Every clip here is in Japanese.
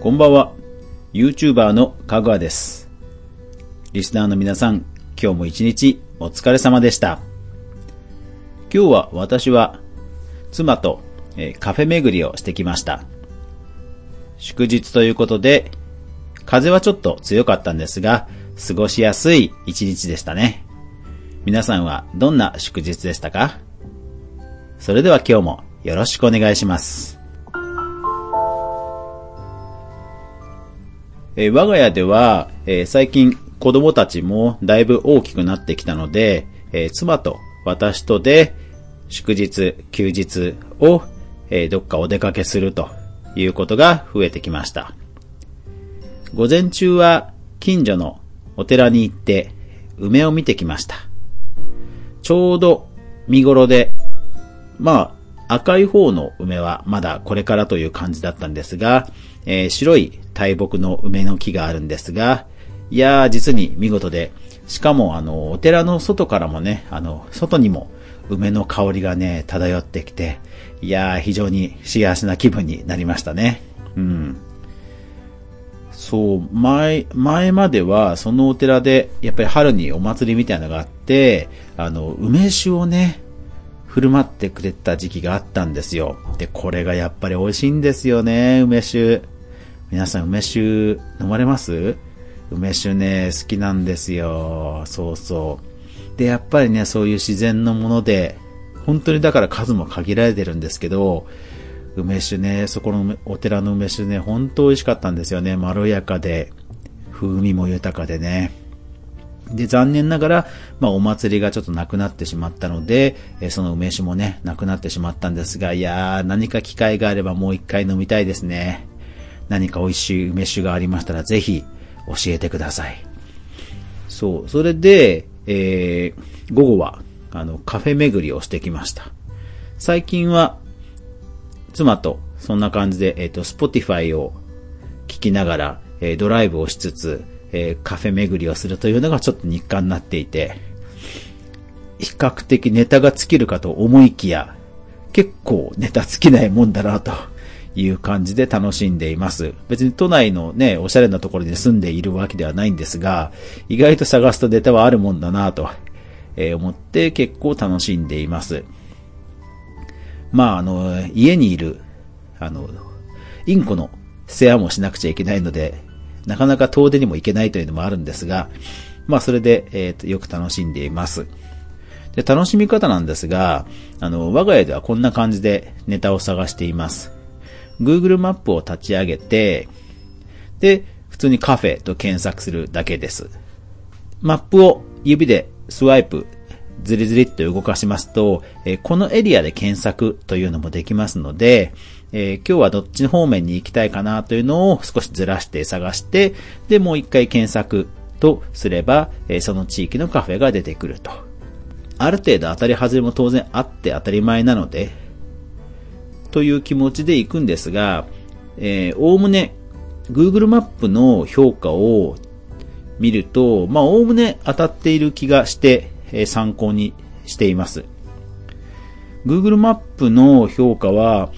こんばんは。YouTuber のかぐわです。リスナーの皆さん、今日も一日お疲れ様でした。今日は私は妻と、カフェ巡りをしてきました。祝日ということで、風はちょっと強かったんですが、過ごしやすい一日でしたね。皆さんはどんな祝日でしたか？それでは今日もよろしくお願いします。えー我が家では、えー最近子供たちもだいぶ大きくなってきたので、えー妻と私とで祝日、休日を、えーどっかお出かけするということが増えてきました。午前中は近所のお寺に行って梅を見てきました。ちょうど見頃で、まあ、赤い方の梅はまだこれからという感じだったんですが、えー白い大木の梅の木があるんですが、いやー、実に見事で、しかもあの、お寺の外からもね、あの、外にも梅の香りがね、漂ってきて、いやー、非常に幸せな気分になりましたね。うん。そう、前、前までは、そのお寺で、やっぱり春にお祭りみたいなのがあって、あの、梅酒をね、振る舞ってくれた時期があったんですよ。で、これがやっぱり美味しいんですよね、梅酒。皆さん梅酒飲まれます？梅酒ね、好きなんですよ。そうそう。で、やっぱりね、そういう自然のもので、本当にだから数も限られてるんですけど、梅酒ね、そこのお寺の梅酒ね、本当美味しかったんですよね。まろやかで、風味も豊かでね。で、残念ながら、まあ、お祭りがちょっとなくなってしまったので、えその梅酒もね、なくなってしまったんですが、いやー、何か機会があればもう一回飲みたいですね。何か美味しい梅酒がありましたら、ぜひ、教えてください。そう、それで、えー、午後は、あの、カフェ巡りをしてきました。最近は、妻と、そんな感じで、えっ、と、Spotify を聞きながら、えードライブをしつつ、えーカフェ巡りをするというのがちょっと日課になっていて、比較的ネタが尽きるかと思いきや、結構ネタ尽きないもんだなという感じで楽しんでいます。別に都内のね、おしゃれなところに住んでいるわけではないんですが、意外と探すとネタはあるもんだなと、え思って結構楽しんでいます。まあ、あの、家にいる、あの、インコの世話もしなくちゃいけないので、なかなか遠出にも行けないというのもあるんですが、まあ、それで、えーとよく楽しんでいます。で、楽しみ方なんですが、あの、我が家ではこんな感じでネタを探しています。Google マップを立ち上げて、で、普通にカフェと検索するだけです。マップを指でスワイプ、ずりずりっと動かしますと、えこのエリアで検索というのもできますので、えー今日はどっちの方面に行きたいかなというのを少しずらして探して、で、もう一回検索とすれば、えーその地域のカフェが出てくると。ある程度当たり外れも当然あって当たり前なので、という気持ちで行くんですが、えー、おおむね Google マップの評価を見ると、まあ、おおむね当たっている気がして、えー参考にしています。Google マップの評価は、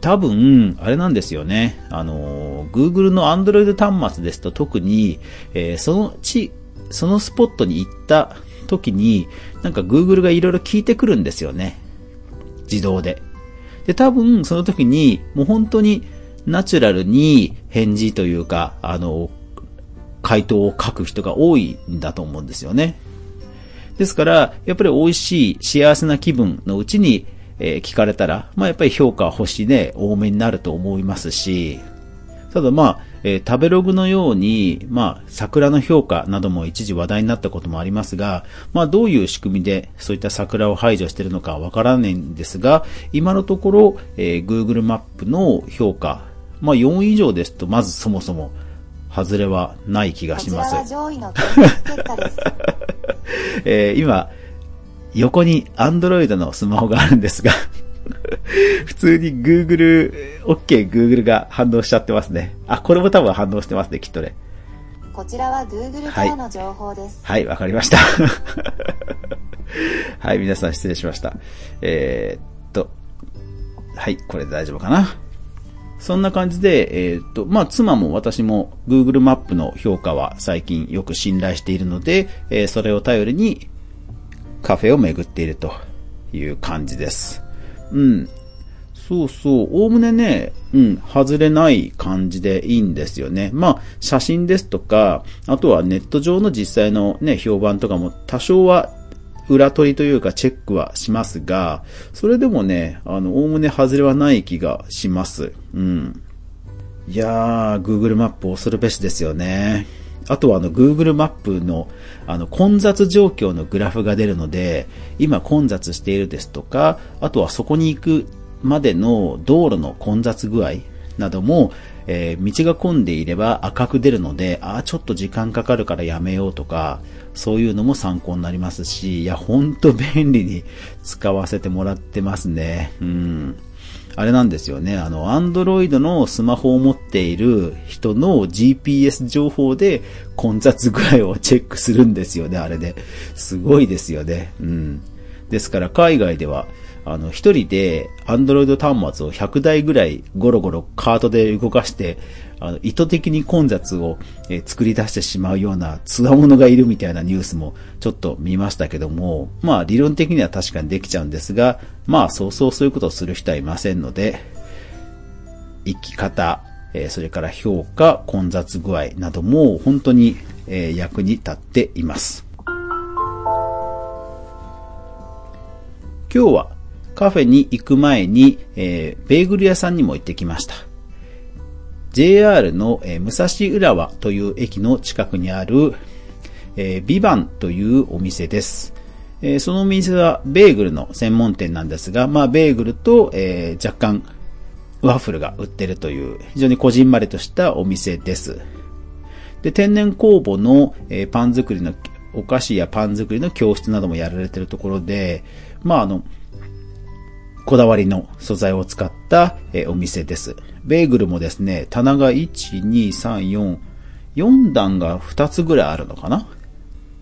多分、あれなんですよね。あの、Google の Android 端末ですと特に、えーその地、そのスポットに行った時に、なんか Google がいろいろ聞いてくるんですよね。自動で。で、多分、その時に、もう本当にナチュラルに返事というか、あの、回答を書く人が多いんだと思うんですよね。ですから、やっぱり美味しい幸せな気分のうちに、えー聞かれたら、まあやっぱり評価は星ね、多めになると思いますし、ただまあ、えー食べログのように、まあ、桜の評価なども一時話題になったこともありますが、まあ、どういう仕組みでそういった桜を排除しているのかわからないんですが、今のところ、えー Google マップの評価、まあ、4以上ですと、まずそもそも、外れはない気がします。上位の結果です。えー今、横に Android のスマホがあるんですが、普通に Google、OK Google が反応しちゃってますね。あ、これも多分反応してますね、きっとね。こちらは Google からの情報です。はい、わかりました。はい、皆さん失礼しました。えーっと、はい、これで大丈夫かな。そんな感じで、えっ、と、まあ、妻も私も Google マップの評価は最近よく信頼しているので、えー、それを頼りにカフェを巡っているという感じです。うん。そうそう。おおむねね、うん、外れない感じでいいんですよね。まあ、写真ですとか、あとはネット上の実際のね、評判とかも多少は裏取りというかチェックはしますが、それでもね、あの、おおむね外れはない気がします。うん。いやー、Google マップ恐るべしですよね。あとはあの Google マップのあの混雑状況のグラフが出るので、今混雑しているですとか、あとはそこに行くまでの道路の混雑具合なども、えー、道が混んでいれば赤く出るので、ああ、ちょっと時間かかるからやめようとか、そういうのも参考になりますし、いや、ほんと便利に使わせてもらってますね。うん。あれなんですよね。あの、アンドロイドのスマホを持っている人の GPS 情報で混雑具合をチェックするんですよね、あれで。すごいですよね。うん。ですから海外では、あの、一人でアンドロイド端末を100台ぐらいゴロゴロカートで動かして、あの、意図的に混雑を、え作り出してしまうようなつわものがいるみたいなニュースもちょっと見ましたけども、まあ理論的には確かにできちゃうんですが、まあそうそうそういうことをする人はいませんので、生き方、えそれから評価、混雑具合なども本当に、え役に立っています。今日はカフェに行く前に、えー、ベーグル屋さんにも行ってきました。JR の、えー、武蔵浦和という駅の近くにある、えー、ビバンというお店です。えー、そのお店はベーグルの専門店なんですが、まあ、ベーグルと、えー、若干ワッフルが売ってるという非常にこじんまりとしたお店です。で、天然酵母の、えー、パン作りの、お菓子やパン作りの教室などもやられてるところで、まあ、あの、こだわりの素材を使った、お店です。ベーグルもですね、棚が1、2、3、4、4段が2つぐらいあるのかな？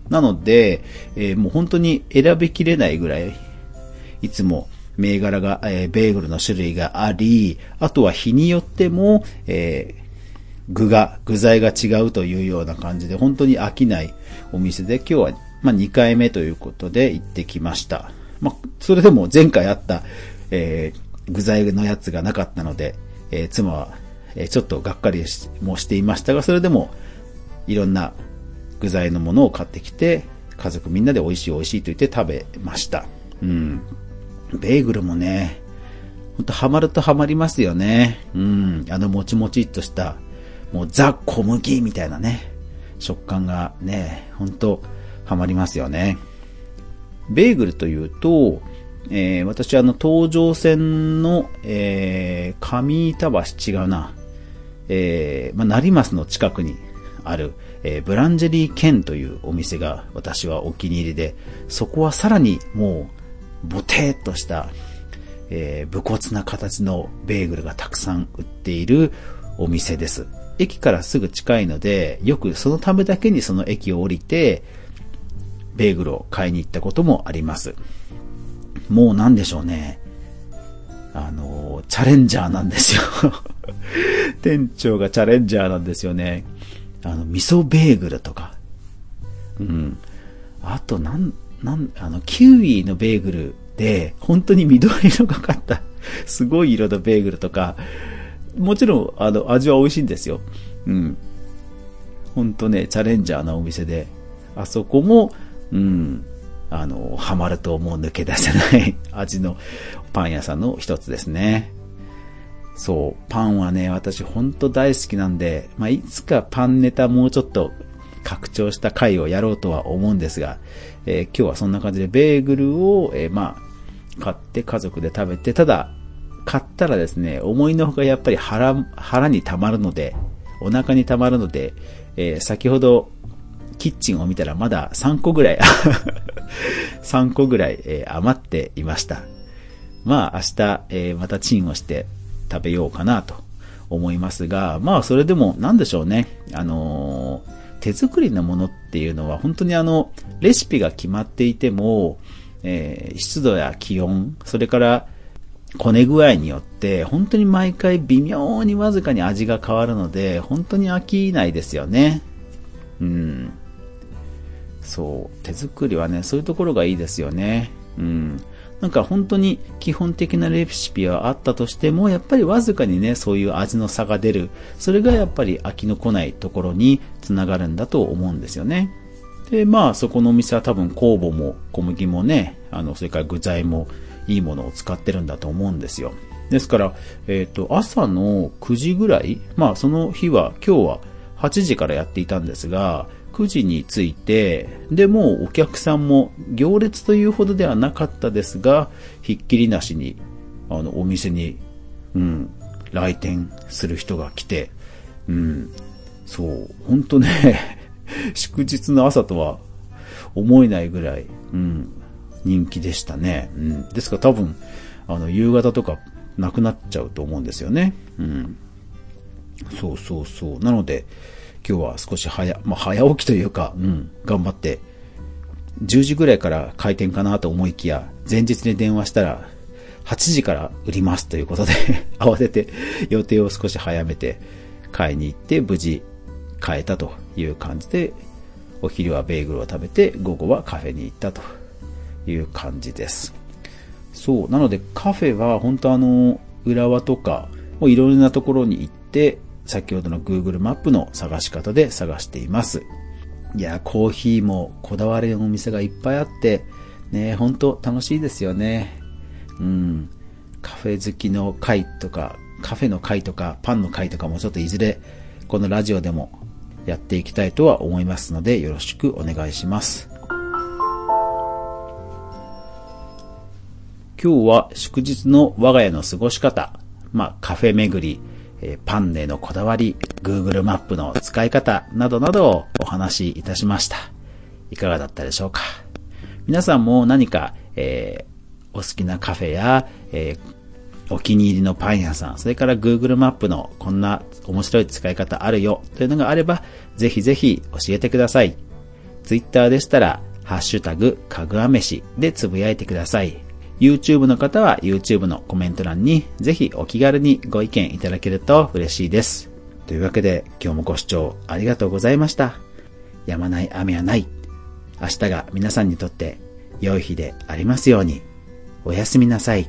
なので、えー、もう本当に選びきれないぐらい、いつも銘柄が、えー、ベーグルの種類があり、あとは日によっても、えー、具が、具材が違うというような感じで、本当に飽きないお店で、今日は、まあ、2回目ということで行ってきました。まあ、それでも前回あった、えー、具材のやつがなかったので、えー、妻は、え、ちょっとがっかりもしていましたが、それでも、いろんな具材のものを買ってきて、家族みんなで美味しい美味しいと言って食べました。うん。ベーグルもね、ほんとハマるとハマりますよね。うん。あのもちもちっとした、もうザ小麦みたいなね、食感がね、ほんとハマりますよね。ベーグルというと、えー、私あの東上線の、えー、上板橋違うな、えー、まあ、成増の近くにある、えー、ブランジェリーケンというお店が私はお気に入りで、そこはさらにもう、ボテーっとした、えー、武骨な形のベーグルがたくさん売っているお店です。駅からすぐ近いので、よくそのためだけにその駅を降りて、ベーグルを買いに行ったこともあります。もうなんでしょうね。あの、チャレンジャーなんですよ 店長がチャレンジャーなんですよね。あの、味噌ベーグルとか。うん。あと、なん、なん、あの、キウイのベーグルで、本当に緑色がかった、すごい色のベーグルとか、もちろん、あの、味は美味しいんですよ。うん。ほんとね、チャレンジャーなお店で、あそこも、うん、あの、ハマるともう抜け出せない 味のパン屋さんの一つですね。そう、パンはね、私ほんと大好きなんで、まあ、いつかパンネタもうちょっと拡張した回をやろうとは思うんですが、えー、今日はそんな感じでベーグルを、えー、まあ、買って家族で食べて、ただ、買ったらですね、思いのほかやっぱり腹、腹に溜まるので、お腹に溜まるので、えー、先ほどキッチンを見たらまだ3個ぐらい 3個ぐらい、えー、余っていました。まあ明日、えー、またチンをして食べようかなと思いますが、まあそれでも何でしょうね。あのー、手作りのものっていうのは本当にあの、レシピが決まっていても、え、湿度や気温、それからこね具合によって、本当に毎回微妙にわずかに味が変わるので、本当に飽きないですよね。うん。そう、手作りはね、そういうところがいいですよね。うん。なんか本当に基本的なレシピはあったとしても、やっぱりわずかにね、そういう味の差が出る。それがやっぱり飽きのこないところにつながるんだと思うんですよね。で、まあそこのお店は多分酵母も小麦もね、あの、それから具材もいいものを使ってるんだと思うんですよ。ですから、えっ、と、朝の9時ぐらい、まあその日は、今日は8時からやっていたんですが、9時に着いて、で、もうお客さんも行列というほどではなかったですが、ひっきりなしに、あの、お店に、うん、来店する人が来て、うん、そう、本当ね、祝日の朝とは思えないぐらい、うん、人気でしたね。うん、ですから多分、あの、夕方とかなくなっちゃうと思うんですよね。うん。そうそうそう。なので、今日は少し早、まあ、早起きというか、うん、頑張って、10時ぐらいから開店かなと思いきや、前日に電話したら、8時から売りますということで、慌てて予定を少し早めて買いに行って、無事買えたという感じで、お昼はベーグルを食べて、午後はカフェに行ったという感じです。そう。なのでカフェは本当あの、浦和とか、もういろいろなところに行って、先ほどの Google マップの探し方で探しています。いや、コーヒーもこだわりのお店がいっぱいあって、ね、本当楽しいですよね。うん。カフェ好きの会とか、カフェの会とか、パンの会とかもちょっといずれ、このラジオでもやっていきたいとは思いますので、よろしくお願いします。今日は祝日の我が家の過ごし方、まあカフェ巡り、えパンネのこだわり、Google マップの使い方などなどをお話しいたしました。いかがだったでしょうか？皆さんも何か、えーお好きなカフェや、えーお気に入りのパン屋さん、それから Google マップのこんな面白い使い方あるよというのがあれば、ぜひぜひ教えてください。Twitter でしたら、ハッシュタグ、かぐわ飯でつぶやいてください。YouTube の方は YouTube のコメント欄にぜひお気軽にご意見いただけると嬉しいです。というわけで今日もご視聴ありがとうございました。やまない雨はない。明日が皆さんにとって良い日でありますように。おやすみなさい。